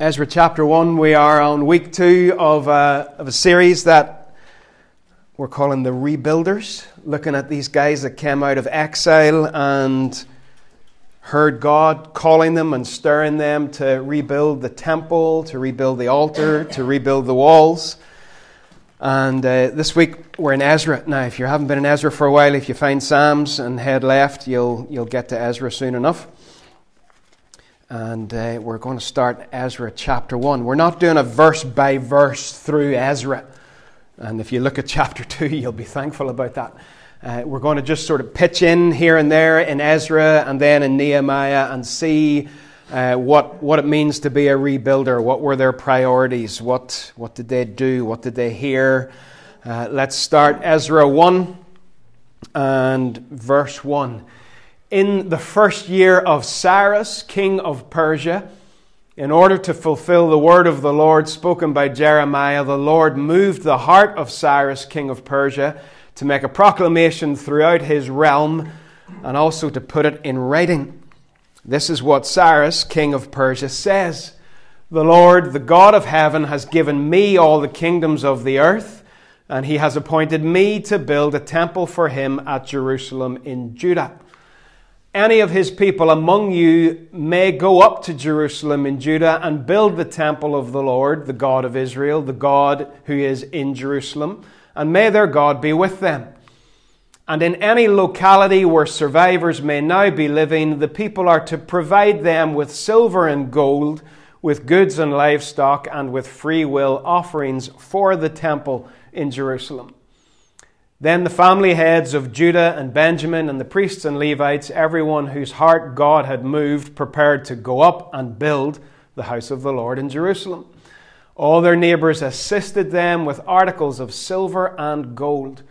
Ezra chapter 1. We are on week two of a, of a series that we're calling the Rebuilders, looking at these guys that came out of exile and heard God calling them and stirring them to rebuild the temple, to rebuild the altar, to rebuild the walls. And uh, this week we're in Ezra. Now, if you haven't been in Ezra for a while, if you find Psalms and head left, you'll, you'll get to Ezra soon enough and uh, we're going to start Ezra chapter 1. We're not doing a verse by verse through Ezra. And if you look at chapter 2, you'll be thankful about that. Uh, we're going to just sort of pitch in here and there in Ezra and then in Nehemiah and see uh, what, what it means to be a rebuilder. What were their priorities? What, what did they do? What did they hear? Uh, let's start Ezra 1 and verse 1 in the first year of Cyrus, king of Persia, in order to fulfill the word of the Lord spoken by Jeremiah, the Lord moved the heart of Cyrus, king of Persia, to make a proclamation throughout his realm and also to put it in writing. This is what Cyrus, king of Persia, says The Lord, the God of heaven, has given me all the kingdoms of the earth, and he has appointed me to build a temple for him at Jerusalem in Judah any of his people among you may go up to Jerusalem in Judah and build the temple of the Lord, the God of Israel, the God who is in Jerusalem, and may their God be with them. And in any locality where survivors may now be living, the people are to provide them with silver and gold, with goods and livestock, and with free will offerings for the temple in Jerusalem. Then the family heads of Judah and Benjamin and the priests and Levites, everyone whose heart God had moved, prepared to go up and build the house of the Lord in Jerusalem. All their neighbors assisted them with articles of silver and gold,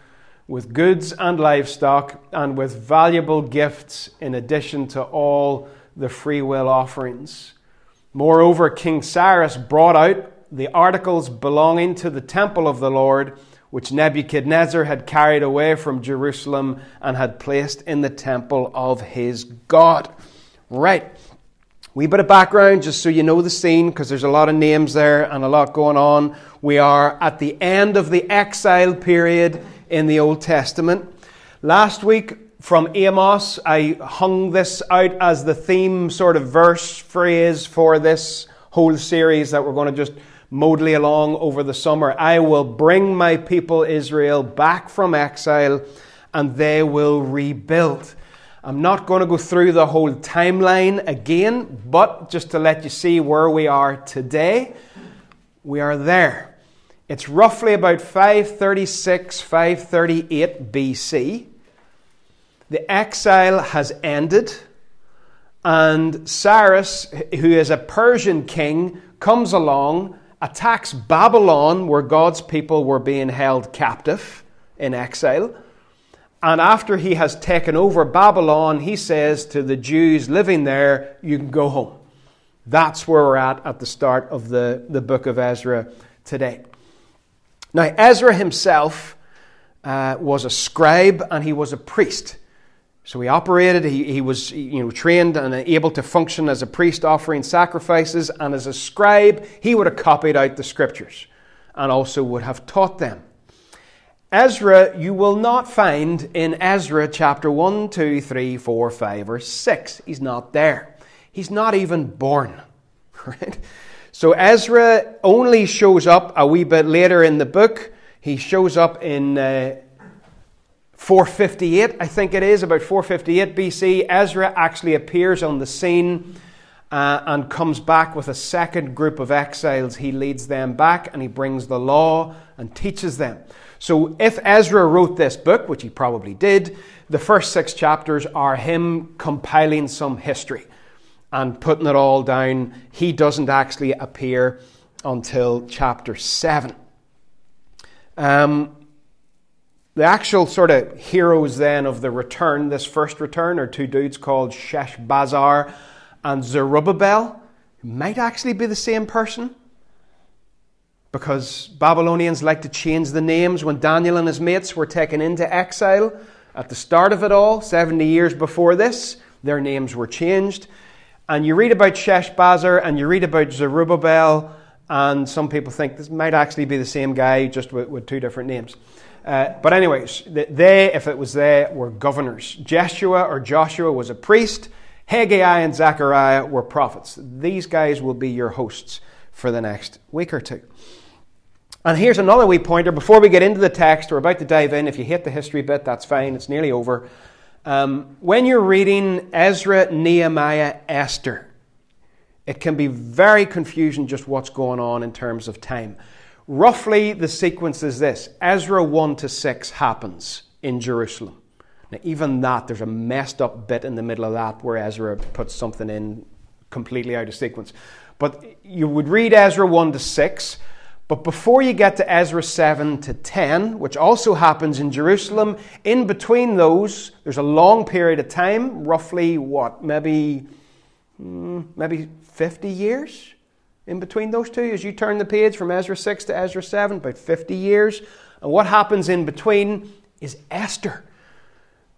with goods and livestock, and with valuable gifts in addition to all the freewill offerings. Moreover, King Cyrus brought out the articles belonging to the temple of the Lord which Nebuchadnezzar had carried away from Jerusalem and had placed in the temple of his God. Right. Wee bit of background just so you know the scene because there's a lot of names there and a lot going on. We are at the end of the exile period in the Old Testament. Last week from Amos, I hung this out as the theme sort of verse phrase for this whole series that we're going to just modally along over the summer. I will bring my people Israel back from exile and they will rebuild. I'm not going to go through the whole timeline again, but just to let you see where we are today, we are there. It's roughly about 536, 538 BC. The exile has ended, and Cyrus, who is a Persian king, comes along attacks Babylon, where God's people were being held captive in exile. And after he has taken over Babylon, he says to the Jews living there, You can go home. That's where we're at at the start of the, the book of Ezra today. Now, Ezra himself uh, was a scribe and he was a priest. So he operated, he, he was you know, trained and able to function as a priest offering sacrifices, and as a scribe, he would have copied out the scriptures and also would have taught them. Ezra, you will not find in Ezra chapter 1, 2, 3, 4, 5, or 6. He's not there. He's not even born. Right? So Ezra only shows up a wee bit later in the book. He shows up in. Uh, 458, I think it is, about 458 BC, Ezra actually appears on the scene uh, and comes back with a second group of exiles. He leads them back and he brings the law and teaches them. So, if Ezra wrote this book, which he probably did, the first six chapters are him compiling some history and putting it all down. He doesn't actually appear until chapter 7. Um, the actual sort of heroes then of the return, this first return, are two dudes called Sheshbazzar and Zerubbabel. who Might actually be the same person because Babylonians like to change the names when Daniel and his mates were taken into exile at the start of it all, 70 years before this. Their names were changed. And you read about Sheshbazzar and you read about Zerubbabel, and some people think this might actually be the same guy, just with, with two different names. Uh, but, anyways, they, if it was they, were governors. Jeshua or Joshua was a priest. Haggai and Zechariah were prophets. These guys will be your hosts for the next week or two. And here's another wee pointer. Before we get into the text, we're about to dive in. If you hate the history bit, that's fine, it's nearly over. Um, when you're reading Ezra, Nehemiah, Esther, it can be very confusing just what's going on in terms of time. Roughly, the sequence is this Ezra 1 to 6 happens in Jerusalem. Now, even that, there's a messed up bit in the middle of that where Ezra puts something in completely out of sequence. But you would read Ezra 1 to 6. But before you get to Ezra 7 to 10, which also happens in Jerusalem, in between those, there's a long period of time, roughly what, maybe, hmm, maybe 50 years? In between those two as you turn the page from Ezra 6 to Ezra 7, about 50 years. And what happens in between is Esther.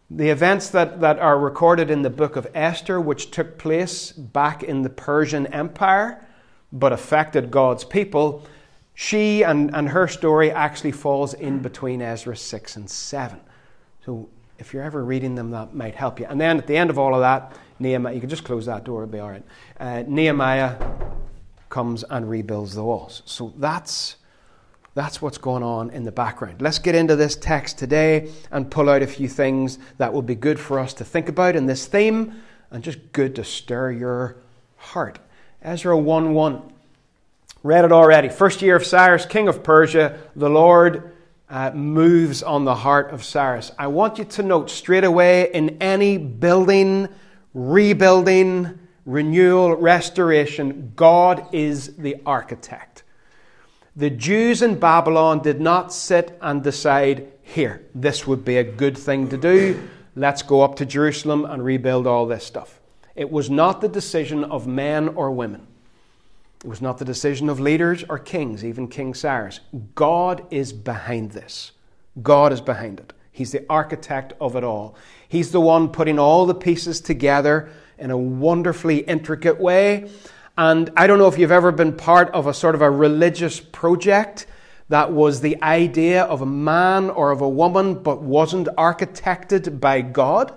The events that, that are recorded in the book of Esther, which took place back in the Persian Empire but affected God's people, she and, and her story actually falls in between Ezra 6 and 7. So if you're ever reading them, that might help you. And then at the end of all of that, Nehemiah, you can just close that door, it'll be all right. Uh, Nehemiah comes and rebuilds the walls. So that's, that's what's going on in the background. Let's get into this text today and pull out a few things that will be good for us to think about in this theme and just good to stir your heart. Ezra 1 1. Read it already. First year of Cyrus, king of Persia, the Lord uh, moves on the heart of Cyrus. I want you to note straight away in any building, rebuilding, renewal, restoration, God is the architect. The Jews in Babylon did not sit and decide, here, this would be a good thing to do. Let's go up to Jerusalem and rebuild all this stuff. It was not the decision of men or women. It was not the decision of leaders or kings, even King Cyrus. God is behind this. God is behind it. He's the architect of it all. He's the one putting all the pieces together in a wonderfully intricate way. And I don't know if you've ever been part of a sort of a religious project that was the idea of a man or of a woman but wasn't architected by God.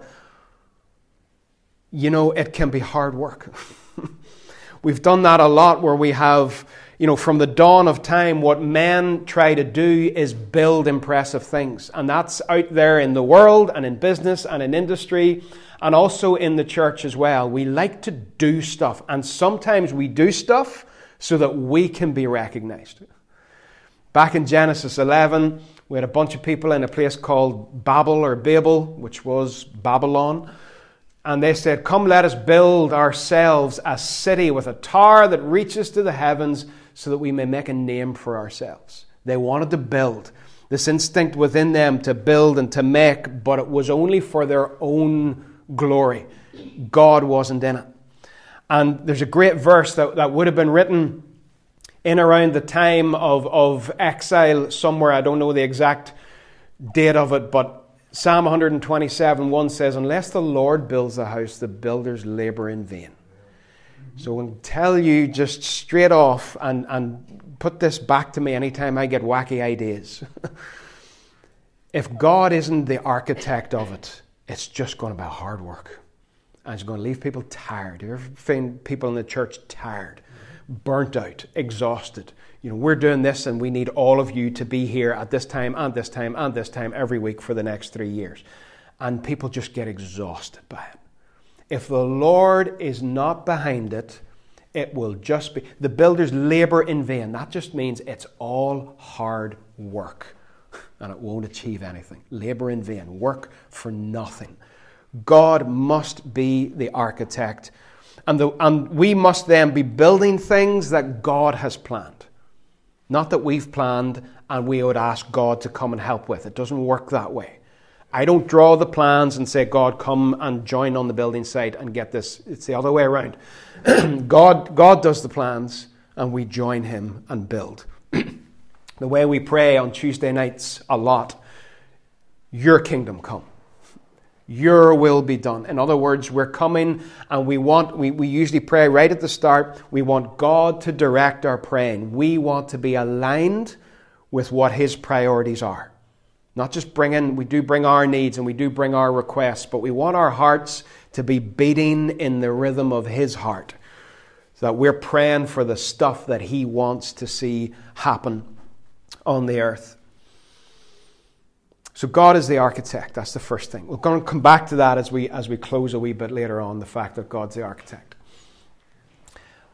You know, it can be hard work. We've done that a lot where we have, you know, from the dawn of time, what men try to do is build impressive things. And that's out there in the world and in business and in industry and also in the church as well. We like to do stuff, and sometimes we do stuff so that we can be recognized. Back in Genesis 11, we had a bunch of people in a place called Babel or Babel, which was Babylon. And they said, Come, let us build ourselves a city with a tower that reaches to the heavens so that we may make a name for ourselves. They wanted to build. This instinct within them to build and to make, but it was only for their own glory. God wasn't in it. And there's a great verse that, that would have been written in around the time of, of exile somewhere. I don't know the exact date of it, but Psalm 127 1 says, Unless the Lord builds the house, the builders labor in vain. So I tell you just straight off and, and put this back to me anytime I get wacky ideas. if God isn't the architect of it, it's just going to be hard work. And it's going to leave people tired. You ever find people in the church tired, burnt out, exhausted? You know, we're doing this and we need all of you to be here at this time and this time and this time every week for the next three years. And people just get exhausted by it. If the Lord is not behind it, it will just be the builders labor in vain. That just means it's all hard work and it won't achieve anything. Labor in vain, work for nothing. God must be the architect, and, the, and we must then be building things that God has planned. Not that we've planned and we would ask God to come and help with. It doesn't work that way. I don't draw the plans and say, God, come and join on the building site and get this. It's the other way around. God, God does the plans and we join Him and build. The way we pray on Tuesday nights a lot, your kingdom come. Your will be done. In other words, we're coming and we want, we, we usually pray right at the start, we want God to direct our praying. We want to be aligned with what His priorities are. Not just bringing, we do bring our needs and we do bring our requests, but we want our hearts to be beating in the rhythm of His heart. So that we're praying for the stuff that He wants to see happen on the earth. So God is the architect. That's the first thing. We're going to come back to that as we as we close a wee bit later on. The fact that God's the architect.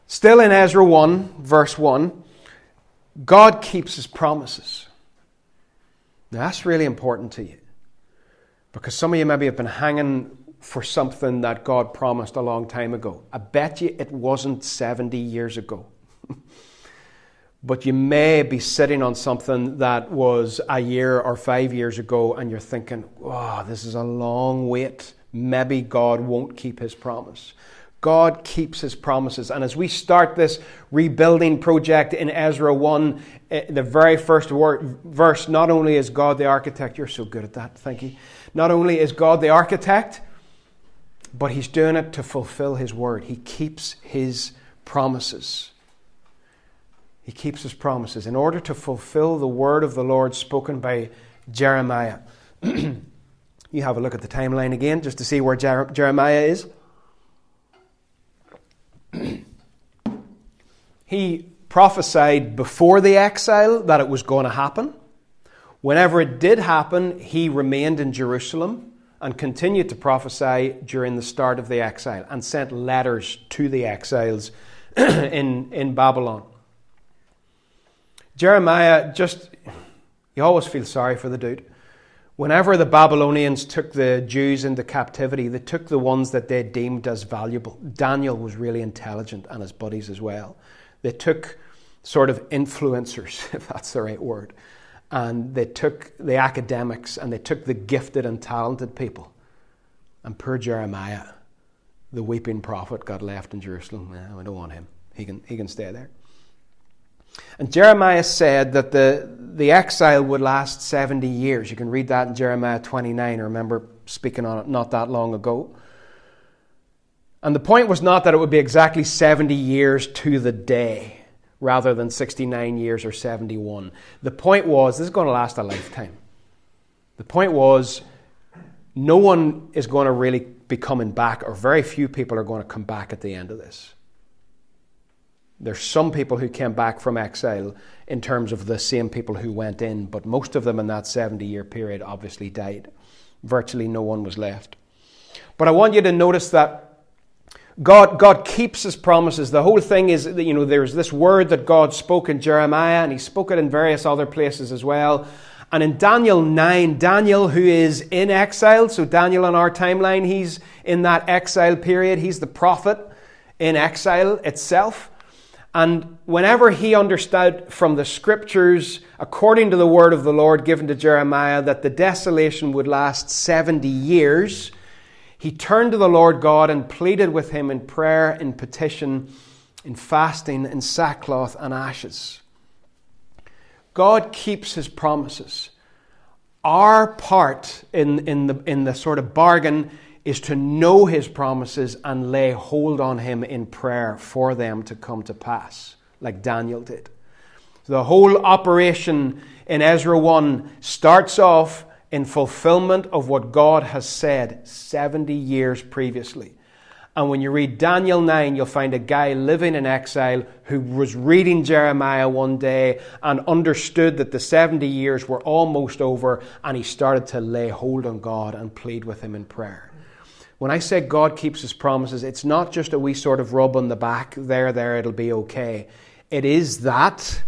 Still in Ezra one, verse one, God keeps His promises. Now that's really important to you, because some of you maybe have been hanging for something that God promised a long time ago. I bet you it wasn't seventy years ago. But you may be sitting on something that was a year or five years ago and you're thinking, wow, this is a long wait. Maybe God won't keep his promise. God keeps his promises. And as we start this rebuilding project in Ezra 1, eh, the very first word, verse, not only is God the architect, you're so good at that, thank you. Not only is God the architect, but he's doing it to fulfill his word. He keeps his promises. He keeps his promises in order to fulfill the word of the Lord spoken by Jeremiah. you have a look at the timeline again just to see where Jer- Jeremiah is. he prophesied before the exile that it was going to happen. Whenever it did happen, he remained in Jerusalem and continued to prophesy during the start of the exile and sent letters to the exiles in, in Babylon. Jeremiah just, you always feel sorry for the dude. Whenever the Babylonians took the Jews into captivity, they took the ones that they deemed as valuable. Daniel was really intelligent and his buddies as well. They took sort of influencers, if that's the right word, and they took the academics and they took the gifted and talented people. And poor Jeremiah, the weeping prophet, got left in Jerusalem. No, I don't want him. He can, he can stay there. And Jeremiah said that the, the exile would last 70 years. You can read that in Jeremiah 29. I remember speaking on it not that long ago. And the point was not that it would be exactly 70 years to the day rather than 69 years or 71. The point was this is going to last a lifetime. The point was no one is going to really be coming back, or very few people are going to come back at the end of this. There's some people who came back from exile in terms of the same people who went in, but most of them in that 70 year period obviously died. Virtually no one was left. But I want you to notice that God, God keeps his promises. The whole thing is, you know, there's this word that God spoke in Jeremiah, and he spoke it in various other places as well. And in Daniel 9, Daniel, who is in exile, so Daniel on our timeline, he's in that exile period. He's the prophet in exile itself. And whenever he understood from the scriptures, according to the word of the Lord given to Jeremiah, that the desolation would last 70 years, he turned to the Lord God and pleaded with him in prayer, in petition, in fasting, in sackcloth and ashes. God keeps his promises. Our part in, in, the, in the sort of bargain is to know his promises and lay hold on him in prayer for them to come to pass, like Daniel did. The whole operation in Ezra 1 starts off in fulfillment of what God has said 70 years previously. And when you read Daniel 9, you'll find a guy living in exile who was reading Jeremiah one day and understood that the 70 years were almost over, and he started to lay hold on God and plead with him in prayer. When I say God keeps his promises, it's not just a wee sort of rub on the back, there, there, it'll be okay. It is that,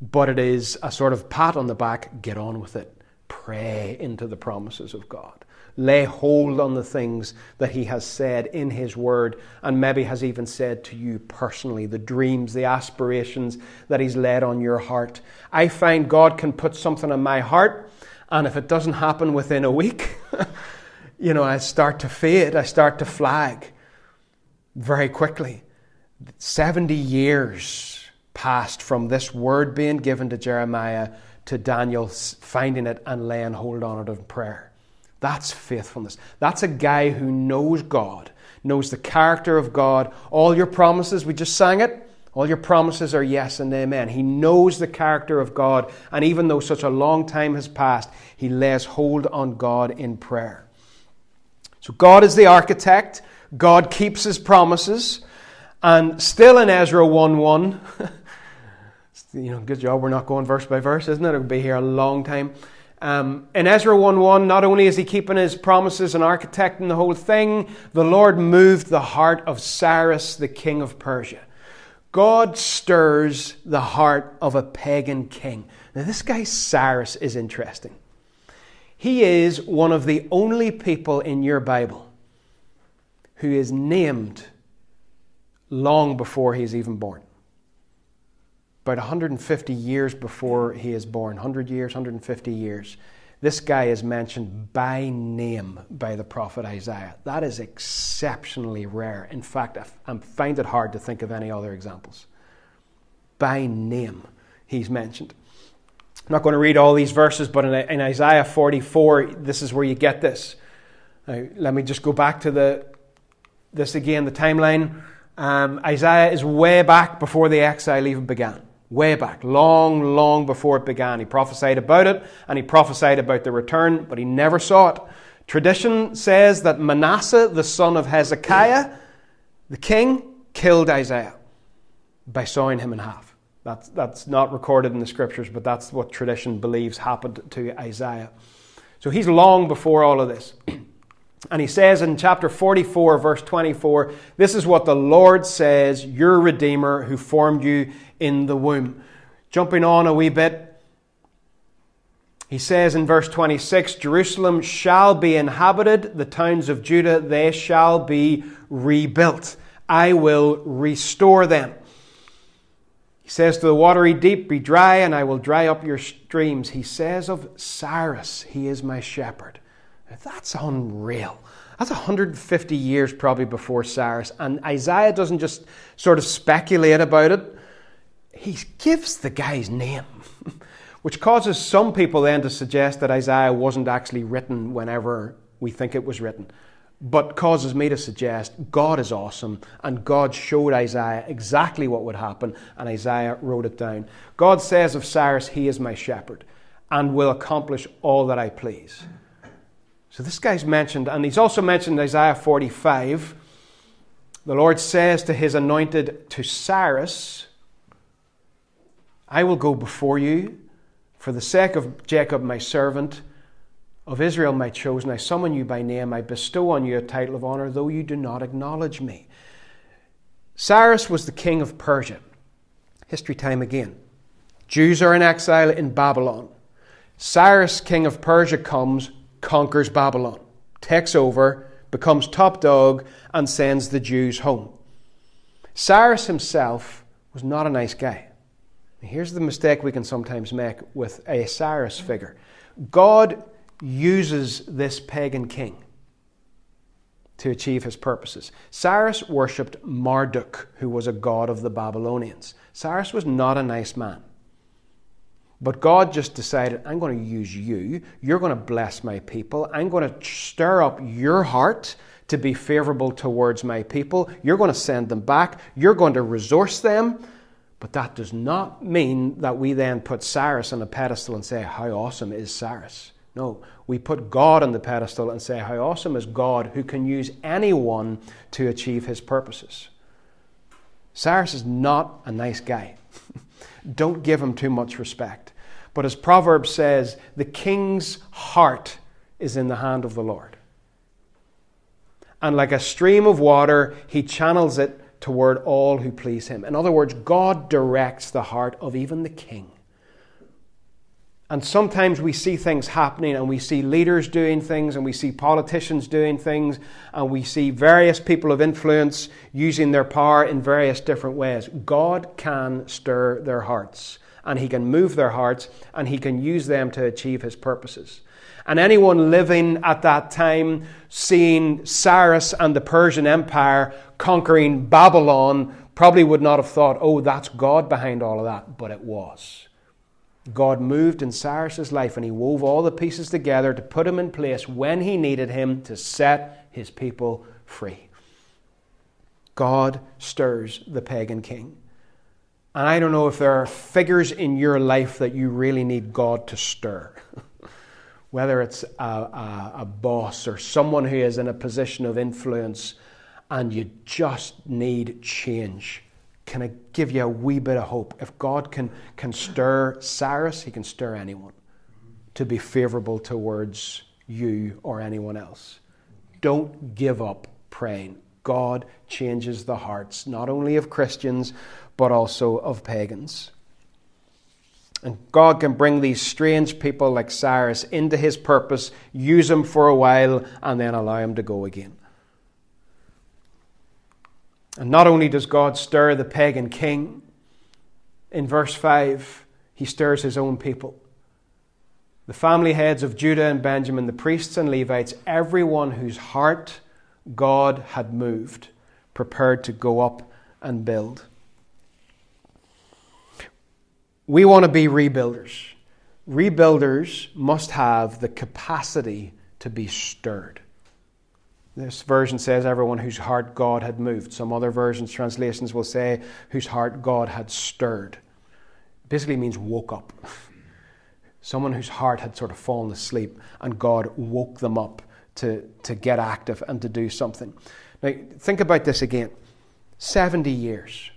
but it is a sort of pat on the back, get on with it. Pray into the promises of God. Lay hold on the things that He has said in His Word and maybe has even said to you personally, the dreams, the aspirations that He's laid on your heart. I find God can put something in my heart, and if it doesn't happen within a week, you know, I start to fade, I start to flag very quickly. 70 years passed from this word being given to Jeremiah to Daniel finding it and laying hold on it in prayer. That's faithfulness. That's a guy who knows God, knows the character of God. All your promises, we just sang it, all your promises are yes and amen. He knows the character of God, and even though such a long time has passed, he lays hold on God in prayer. So God is the architect, God keeps his promises, and still in Ezra 1 1, you know, good job, we're not going verse by verse, isn't it? It'll be here a long time. Um, in Ezra 1 1, not only is he keeping his promises and architecting the whole thing, the Lord moved the heart of Cyrus, the king of Persia. God stirs the heart of a pagan king. Now, this guy Cyrus is interesting. He is one of the only people in your Bible who is named long before he's even born about 150 years before he is born, 100 years, 150 years, this guy is mentioned by name by the prophet Isaiah. That is exceptionally rare. In fact, I find it hard to think of any other examples. By name, he's mentioned. I'm not going to read all these verses, but in, Isaiah 44, this is where you get this. Now, let me just go back to the this again, the timeline. Um, Isaiah is way back before the exile even began way back, long, long before it began. He prophesied about it and he prophesied about the return, but he never saw it. Tradition says that Manasseh, the son of Hezekiah, the king, killed Isaiah by sawing him in half. That's, that's not recorded in the scriptures, but that's what tradition believes happened to Isaiah. So he's long before all of this. And he says in chapter 44, verse 24, This is what the Lord says, your Redeemer who formed you in the womb. Jumping on a wee bit, he says in verse 26 Jerusalem shall be inhabited, the towns of Judah, they shall be rebuilt. I will restore them. Says to the watery deep, Be dry, and I will dry up your streams. He says of Cyrus, He is my shepherd. That's unreal. That's 150 years probably before Cyrus. And Isaiah doesn't just sort of speculate about it, he gives the guy's name, which causes some people then to suggest that Isaiah wasn't actually written whenever we think it was written, but causes me to suggest God is awesome and God showed Isaiah exactly what would happen and Isaiah wrote it down. God says of Cyrus, He is my shepherd and will accomplish all that I please. So this guy's mentioned, and he's also mentioned Isaiah 45. The Lord says to his anointed, to Cyrus, I will go before you for the sake of Jacob, my servant, of Israel, my chosen. I summon you by name. I bestow on you a title of honor, though you do not acknowledge me. Cyrus was the king of Persia. History time again. Jews are in exile in Babylon. Cyrus, king of Persia, comes, conquers Babylon, takes over, becomes top dog, and sends the Jews home. Cyrus himself was not a nice guy. Here's the mistake we can sometimes make with a Cyrus figure God uses this pagan king to achieve his purposes. Cyrus worshipped Marduk, who was a god of the Babylonians. Cyrus was not a nice man. But God just decided, I'm going to use you. You're going to bless my people. I'm going to stir up your heart to be favorable towards my people. You're going to send them back. You're going to resource them. But that does not mean that we then put Cyrus on a pedestal and say, How awesome is Cyrus? No, we put God on the pedestal and say, How awesome is God who can use anyone to achieve his purposes? Cyrus is not a nice guy. Don't give him too much respect. But as Proverbs says, the king's heart is in the hand of the Lord. And like a stream of water, he channels it toward all who please him. In other words, God directs the heart of even the king. And sometimes we see things happening and we see leaders doing things and we see politicians doing things and we see various people of influence using their power in various different ways. God can stir their hearts and He can move their hearts and He can use them to achieve His purposes. And anyone living at that time, seeing Cyrus and the Persian Empire conquering Babylon, probably would not have thought, oh, that's God behind all of that, but it was. God moved in Cyrus's life and he wove all the pieces together to put him in place when he needed him to set his people free. God stirs the pagan king. And I don't know if there are figures in your life that you really need God to stir. Whether it's a, a, a, boss or someone who is in a position of influence and you just need change. Can I give you a wee bit of hope? If God can, can stir Cyrus, he can stir anyone to be favorable towards you or anyone else. Don't give up praying. God changes the hearts, not only of Christians, but also of pagans. And God can bring these strange people like Cyrus into his purpose, use them for a while, and then allow him to go again. And not only does God stir the pagan king, in verse 5, he stirs his own people. The family heads of Judah and Benjamin, the priests and Levites, everyone whose heart God had moved, prepared to go up and build. We want to be rebuilders. Rebuilders must have the capacity to be stirred. This version says everyone whose heart God had moved. Some other versions, translations will say whose heart God had stirred. Basically means woke up. Someone whose heart had sort of fallen asleep and God woke them up to, to get active and to do something. Now, think about this again 70 years.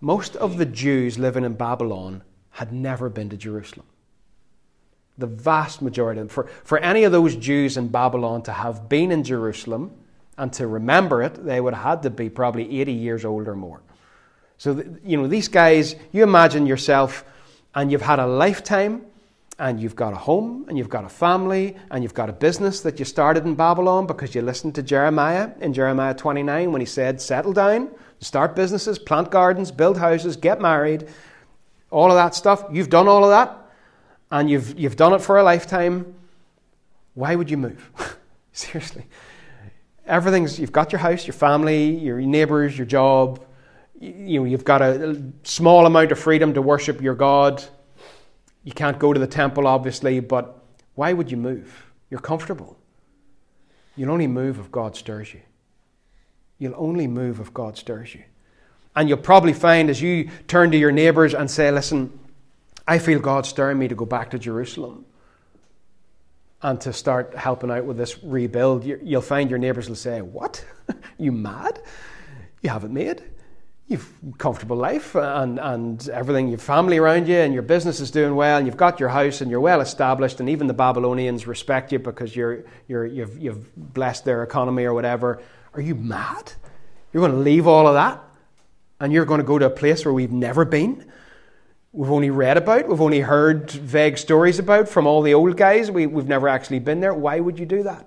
Most of the Jews living in Babylon had never been to Jerusalem. The vast majority of them. For, for any of those Jews in Babylon to have been in Jerusalem and to remember it, they would have had to be probably 80 years old or more. So, you know, these guys, you imagine yourself and you've had a lifetime and you've got a home and you've got a family and you've got a business that you started in Babylon because you listened to Jeremiah in Jeremiah 29 when he said, Settle down, start businesses, plant gardens, build houses, get married, all of that stuff. You've done all of that and you've, you've done it for a lifetime. Why would you move? Seriously. Everything's, you've got your house, your family, your neighbors, your job. You know, you've got a small amount of freedom to worship your God you can't go to the temple, obviously, but why would you move? You're comfortable. You'll only move if God stirs you. You'll only move if God stirs you. And you'll probably find as you turn to your neighbours and say, Listen, I feel God stirring me to go back to Jerusalem and to start helping out with this rebuild, you'll find your neighbours will say, What? you mad? You haven't made you've comfortable life and, and everything, your family around you and your business is doing well and you've got your house and you're well established and even the Babylonians respect you because you're, you're, you've, you've blessed their economy or whatever. Are you mad? You're going to leave all of that and you're going to go to a place where we've never been? We've only read about, we've only heard vague stories about from all the old guys. We, we've never actually been there. Why would you do that?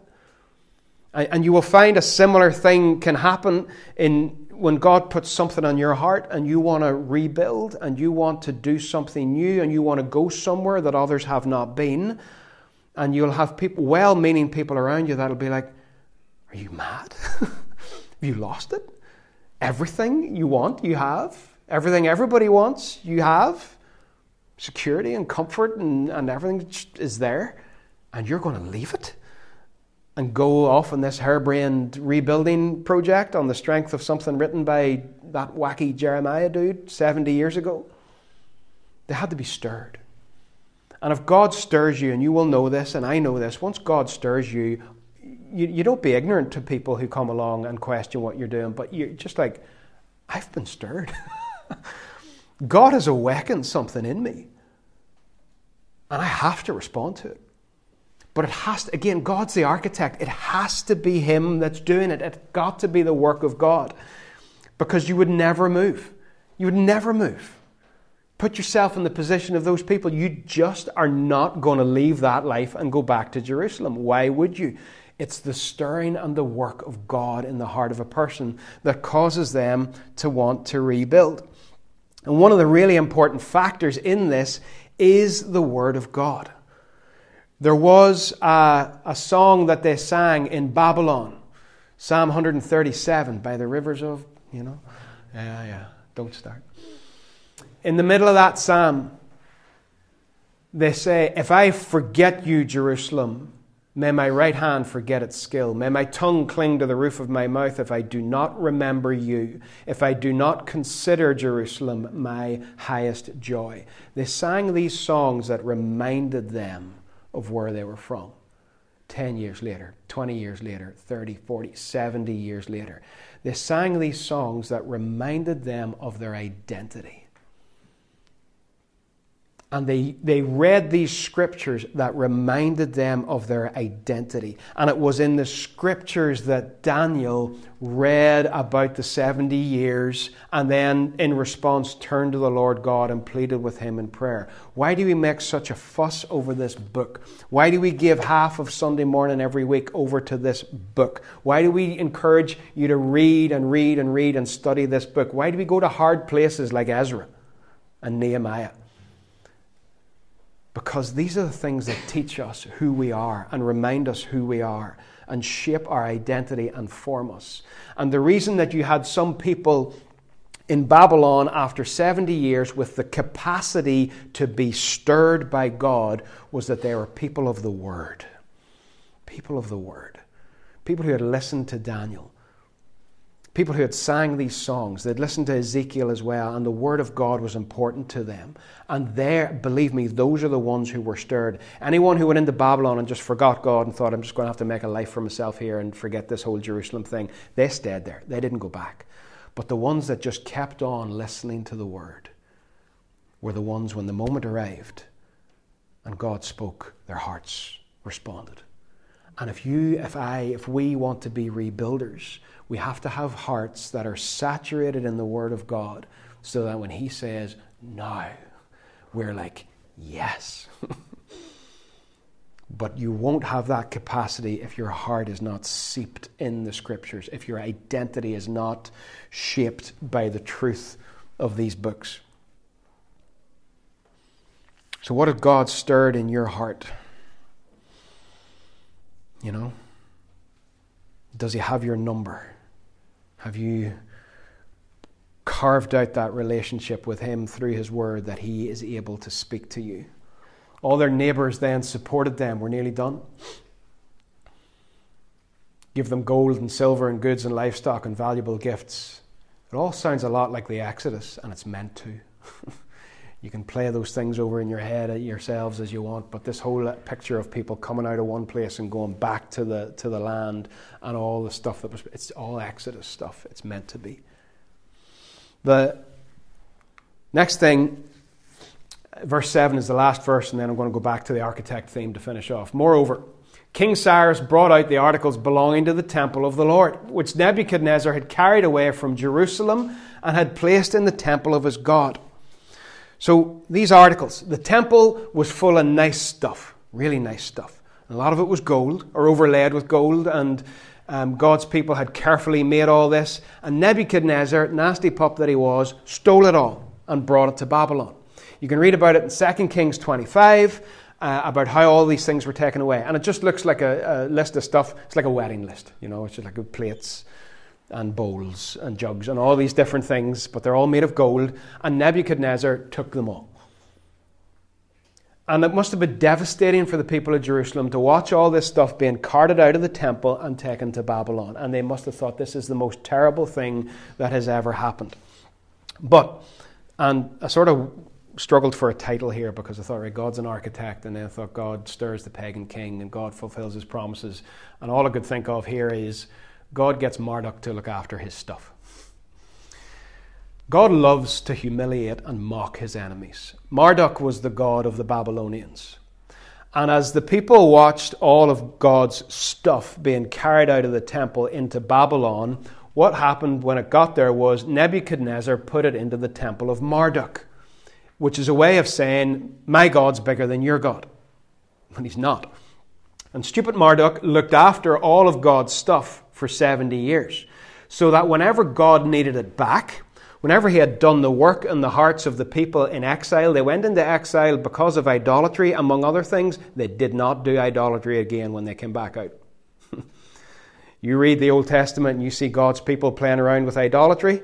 And you will find a similar thing can happen in when God puts something on your heart and you want to rebuild and you want to do something new and you want to go somewhere that others have not been, and you'll have people, well meaning people around you that'll be like, Are you mad? have you lost it? Everything you want, you have. Everything everybody wants, you have. Security and comfort and, and everything is there, and you're going to leave it and go off on this harebrained rebuilding project on the strength of something written by that wacky Jeremiah dude 70 years ago. They had to be stirred. And if God stirs you, and you will know this, and I know this, once God stirs you, you, you don't be ignorant to people who come along and question what you're doing, but you're just like, I've been stirred. God has awakened something in me. And I have to respond to it. But it has to, again, God's the architect. It has to be Him that's doing it. It's got to be the work of God. Because you would never move. You would never move. Put yourself in the position of those people. You just are not going to leave that life and go back to Jerusalem. Why would you? It's the stirring and the work of God in the heart of a person that causes them to want to rebuild. And one of the really important factors in this is the Word of God. There was a, a song that they sang in Babylon, Psalm 137, by the rivers of, you know. Yeah, yeah, don't start. In the middle of that psalm, they say, If I forget you, Jerusalem, may my right hand forget its skill. May my tongue cling to the roof of my mouth if I do not remember you, if I do not consider Jerusalem my highest joy. They sang these songs that reminded them of where they were from. 10 years later, 20 years later, 30, 40, 70 years later. They sang these songs that reminded them of their identity and they, they read these scriptures that reminded them of their identity. And it was in the scriptures that Daniel read about the 70 years and then, in response, turned to the Lord God and pleaded with him in prayer. Why do we make such a fuss over this book? Why do we give half of Sunday morning every week over to this book? Why do we encourage you to read and read and read and study this book? Why do we go to hard places like Ezra and Nehemiah? Because these are the things that teach us who we are and remind us who we are and shape our identity and form us. And the reason that you had some people in Babylon after 70 years with the capacity to be stirred by God was that they were people of the Word. People of the Word. People who had listened to Daniel people who had sang these songs. They'd listened to Ezekiel as well, and the Word of God was important to them. And there, believe me, those are the ones who were stirred. Anyone who went into Babylon and just forgot God and thought, I'm just going to have to make a life for myself here and forget this whole Jerusalem thing, they stayed there. They didn't go back. But the ones that just kept on listening to the Word were the ones when the moment arrived and God spoke, their hearts responded. And if you, if I, if we want to be rebuilders, we have to have hearts that are saturated in the Word of God so that when He says, now, we're like, yes. but you won't have that capacity if your heart is not seeped in the Scriptures, if your identity is not shaped by the truth of these books. So, what have God stirred in your heart? You know? Does He have your number? Have you carved out that relationship with Him through His Word that He is able to speak to you? All their neighbours then supported them. We're nearly done. Give them gold and silver and goods and livestock and valuable gifts. It all sounds a lot like the Exodus, and it's meant to. you can play those things over in your head yourselves as you want, but this whole picture of people coming out of one place and going back to the to the land and all the stuff that was it's all Exodus stuff. It's meant to be. The next thing, verse 7 is the last verse, and then I'm going to go back to the architect theme to finish off. Moreover, King Cyrus brought out the articles belonging to the temple of the Lord, which Nebuchadnezzar had carried away from Jerusalem and had placed in the temple of his God. So these articles, the temple was full of nice stuff, really nice stuff. A lot of it was gold or overlaid with gold, and um, God's people had carefully made all this. And Nebuchadnezzar, nasty pup that he was, stole it all and brought it to Babylon. You can read about it in 2 Kings 25. Uh, about how all these things were taken away. And it just looks like a, a, list of stuff. It's like a wedding list, you know, it's just like plates and bowls and jugs and all these different things, but they're all made of gold. And Nebuchadnezzar took them all. And it must have been devastating for the people of Jerusalem to watch all this stuff being carted out of the temple and taken to Babylon. And they must have thought this is the most terrible thing that has ever happened. But, and I sort of struggled for a title here because I thought, right, God's an architect, and then I thought God stirs the pagan king and God fulfills his promises. And all I could think of here is God gets Marduk to look after his stuff. God loves to humiliate and mock his enemies. Marduk was the god of the Babylonians. And as the people watched all of God's stuff being carried out of the temple into Babylon, what happened when it got there was Nebuchadnezzar put it into the temple of Marduk, which is a way of saying, My God's bigger than your God. And he's not. And stupid Marduk looked after all of God's stuff for 70 years. So that whenever God needed it back, whenever he had done the work in the hearts of the people in exile, they went into exile because of idolatry, among other things. They did not do idolatry again when they came back out. you read the Old Testament and you see God's people playing around with idolatry.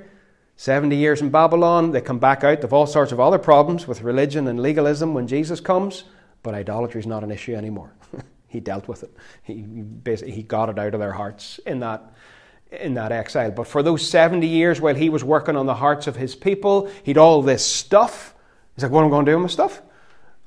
70 years in Babylon, they come back out of all sorts of other problems with religion and legalism when Jesus comes, But idolatry is not an issue anymore. He dealt with it. He basically he got it out of their hearts in that in that exile. But for those 70 years while he was working on the hearts of his people, he'd all this stuff. He's like, What am I going to do with my stuff?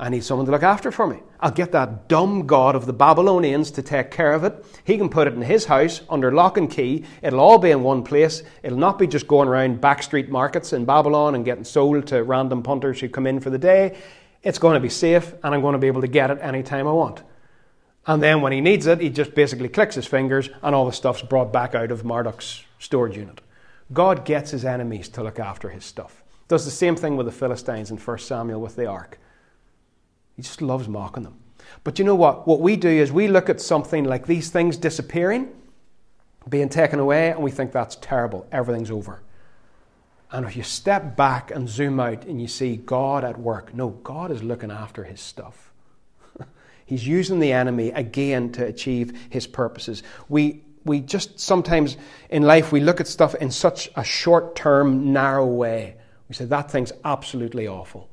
I need someone to look after for me. I'll get that dumb god of the Babylonians to take care of it. He can put it in his house under lock and key. It'll all be in one place. It'll not be just going around backstreet markets in Babylon and getting sold to random punters who come in for the day. It's going to be safe, and I'm going to be able to get it anytime I want. And then when he needs it, he just basically clicks his fingers, and all the stuff's brought back out of Marduk's storage unit. God gets his enemies to look after his stuff. Does the same thing with the Philistines in 1 Samuel with the ark. He just loves mocking them. But you know what? What we do is we look at something like these things disappearing, being taken away, and we think that's terrible. Everything's over. And if you step back and zoom out and you see God at work, no, God is looking after his stuff. He's using the enemy again to achieve his purposes. We, we just sometimes in life we look at stuff in such a short term, narrow way. We say that thing's absolutely awful.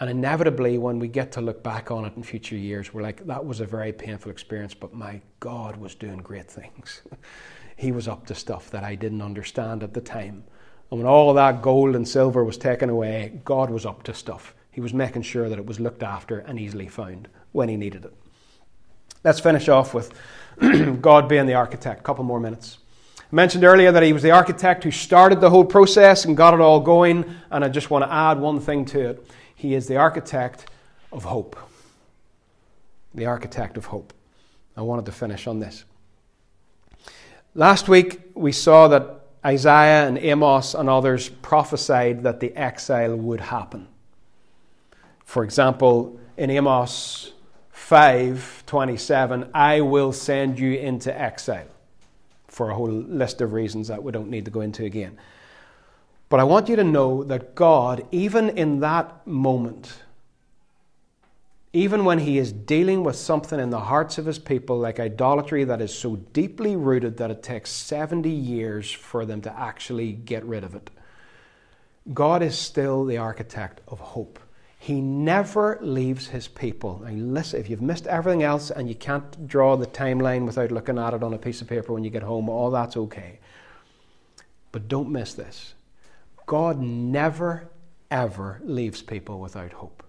And inevitably, when we get to look back on it in future years, we're like, that was a very painful experience, but my God was doing great things. he was up to stuff that I didn't understand at the time. And when all that gold and silver was taken away, God was up to stuff. He was making sure that it was looked after and easily found when he needed it. Let's finish off with God being the architect. A couple more minutes. I mentioned earlier that he was the architect who started the whole process and got it all going, and I just want to add one thing to it. He is the architect of hope. The architect of hope. I wanted to finish on this. Last week, we saw that Isaiah and Amos and others prophesied that the exile would happen. For example, in Amos 5:27, I will send you into exile for a whole list of reasons that we don't need to go into again. But I want you to know that God, even in that moment, even when He is dealing with something in the hearts of His people, like idolatry that is so deeply rooted that it takes 70 years for them to actually get rid of it, God is still the architect of hope. He never leaves his people. Now, listen, if you've missed everything else and you can't draw the timeline without looking at it on a piece of paper when you get home, all that's okay. But don't miss this. God never, ever leaves people without hope.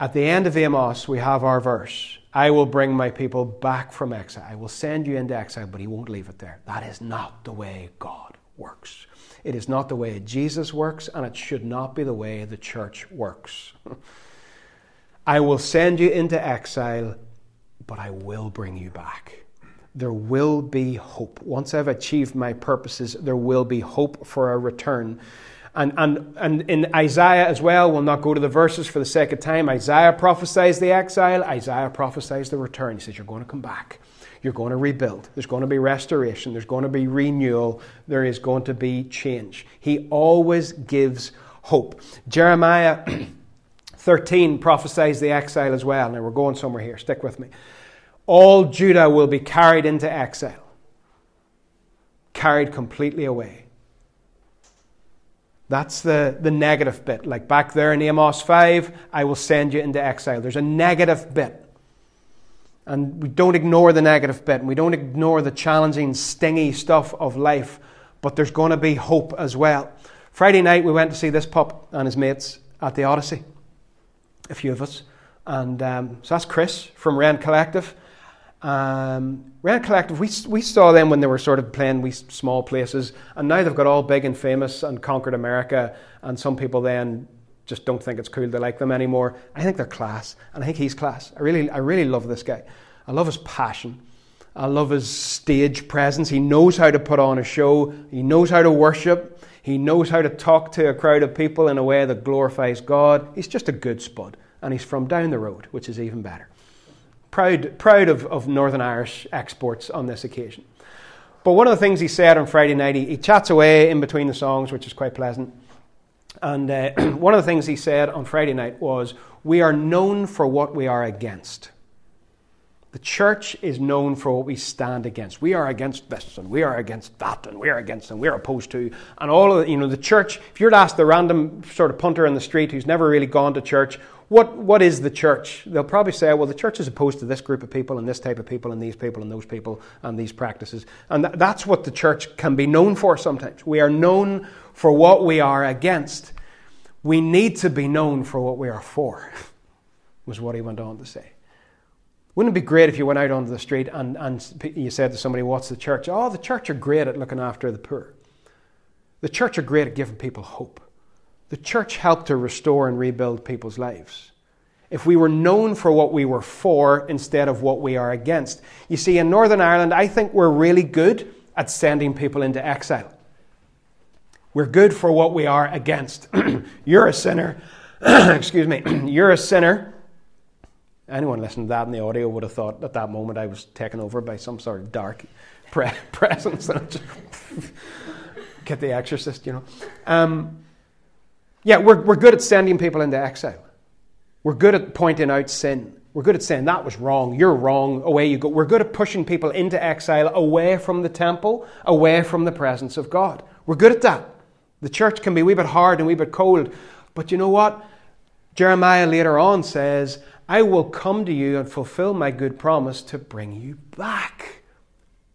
At the end of Amos, we have our verse I will bring my people back from exile. I will send you into exile, but he won't leave it there. That is not the way God works. It is not the way Jesus works, and it should not be the way the church works. I will send you into exile, but I will bring you back there will be hope. Once I've achieved my purposes, there will be hope for a return. And, and, and in Isaiah as well, we'll not go to the verses for the sake of time. Isaiah prophesies the exile, Isaiah prophesies the return. He says, You're going to come back. You're going to rebuild. There's going to be restoration. There's going to be renewal. There is going to be change. He always gives hope. Jeremiah 13 prophesies the exile as well. Now we're going somewhere here. Stick with me all Judah will be carried into exile, carried completely away. That's the, the negative bit. Like back there in Amos 5, I will send you into exile. There's a negative bit. And we don't ignore the negative bit, and we don't ignore the challenging, stingy stuff of life, but there's going to be hope as well. Friday night, we went to see this pup and his mates at the Odyssey, a few of us. And um, so that's Chris from Rend Collective. Um, Rend Collective, we, we saw them when they were sort of playing we small places, and now they've got all big and famous and conquered America, and some people then just don't think it's cool to like them anymore. I think they're class, and I think he's class. I really, I really love this guy. I love his passion. I love his stage presence. He knows how to put on a show. He knows how to worship. He knows how to talk to a crowd of people in a way that glorifies God. He's just a good spud, and he's from down the road, which is even better proud, proud of, of Northern Irish exports on this occasion. But one of the things he said on Friday night, he, he chats away in between the songs, which is quite pleasant. And uh, one of the things he said on Friday night was, We are known for what we are against. The church is known for what we stand against. We are against this and we are against that and we are against and we're opposed to. And all of the, you know, the church, if you're to ask the random sort of punter in the street who's never really gone to church, what, what is the church? They'll probably say, well, the church is opposed to this group of people and this type of people and these people and those people and these practices. And th- that's what the church can be known for sometimes. We are known for what we are against. We need to be known for what we are for, was what he went on to say. Wouldn't it be great if you went out onto the street and, and you said to somebody, What's the church? Oh, the church are great at looking after the poor. The church are great at giving people hope. The church helped to restore and rebuild people's lives. If we were known for what we were for instead of what we are against. You see, in Northern Ireland, I think we're really good at sending people into exile. We're good for what we are against. You're a sinner. Excuse me. You're a sinner Anyone listening to that in the audio would have thought at that moment I was taken over by some sort of dark pre- presence. Get the exorcist, you know. Um, yeah, we're, we're good at sending people into exile. We're good at pointing out sin. We're good at saying that was wrong, you're wrong, away you go. We're good at pushing people into exile away from the temple, away from the presence of God. We're good at that. The church can be a wee bit hard and a wee bit cold, but you know what? Jeremiah later on says, I will come to you and fulfill my good promise to bring you back.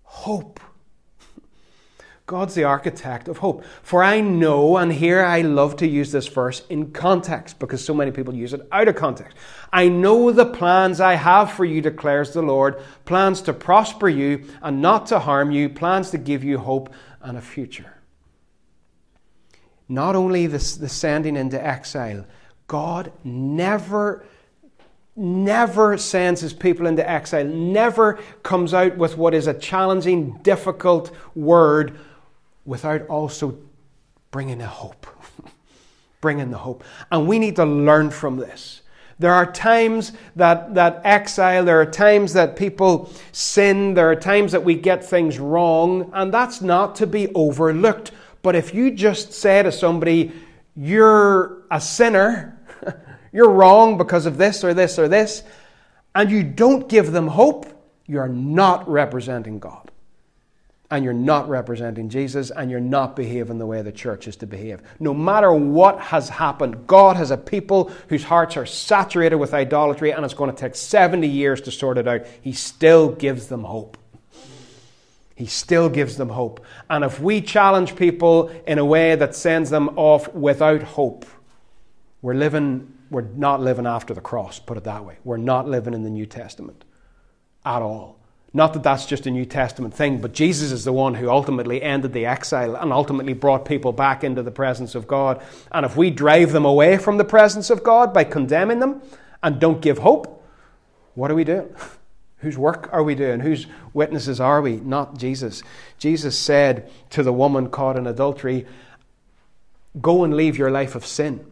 Hope. God's the architect of hope. For I know, and here I love to use this verse in context because so many people use it out of context. I know the plans I have for you, declares the Lord plans to prosper you and not to harm you, plans to give you hope and a future. Not only the, the sending into exile, God never never sends his people into exile, never comes out with what is a challenging, difficult word without also bringing a hope. bringing the hope. And we need to learn from this. There are times that, that exile, there are times that people sin, there are times that we get things wrong, and that's not to be overlooked. But if you just say to somebody, you're a sinner, you're wrong because of this or this or this, and you don't give them hope, you're not representing God. And you're not representing Jesus, and you're not behaving the way the church is to behave. No matter what has happened, God has a people whose hearts are saturated with idolatry, and it's going to take 70 years to sort it out. He still gives them hope. He still gives them hope. And if we challenge people in a way that sends them off without hope, we're living we're not living after the cross, put it that way. We're not living in the New Testament at all. Not that that's just a New Testament thing, but Jesus is the one who ultimately ended the exile and ultimately brought people back into the presence of God. And if we drive them away from the presence of God by condemning them and don't give hope, what are we doing? Whose work are we doing? Whose witnesses are we? Not Jesus. Jesus said to the woman caught in adultery, Go and leave your life of sin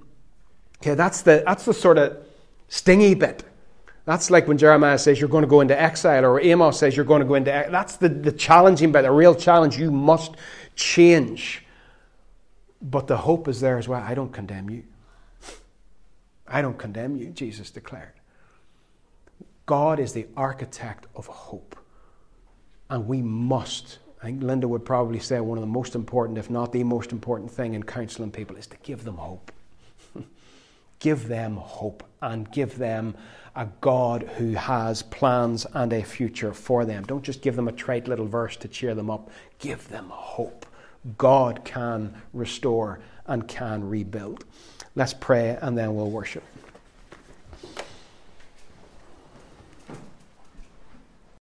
Okay, that's the, that's the sort of stingy bit. That's like when Jeremiah says you're going to go into exile, or Amos says you're going to go into That's the, the challenging bit, the real challenge. You must change. But the hope is there as well. I don't condemn you. I don't condemn you, Jesus declared. God is the architect of hope. And we must, I think Linda would probably say one of the most important, if not the most important thing in counseling people, is to give them hope give them hope and give them a God who has plans and a future for them. Don't just give them a trite little verse to cheer them up, give them hope. God can restore and can rebuild. Let's pray and then we'll worship.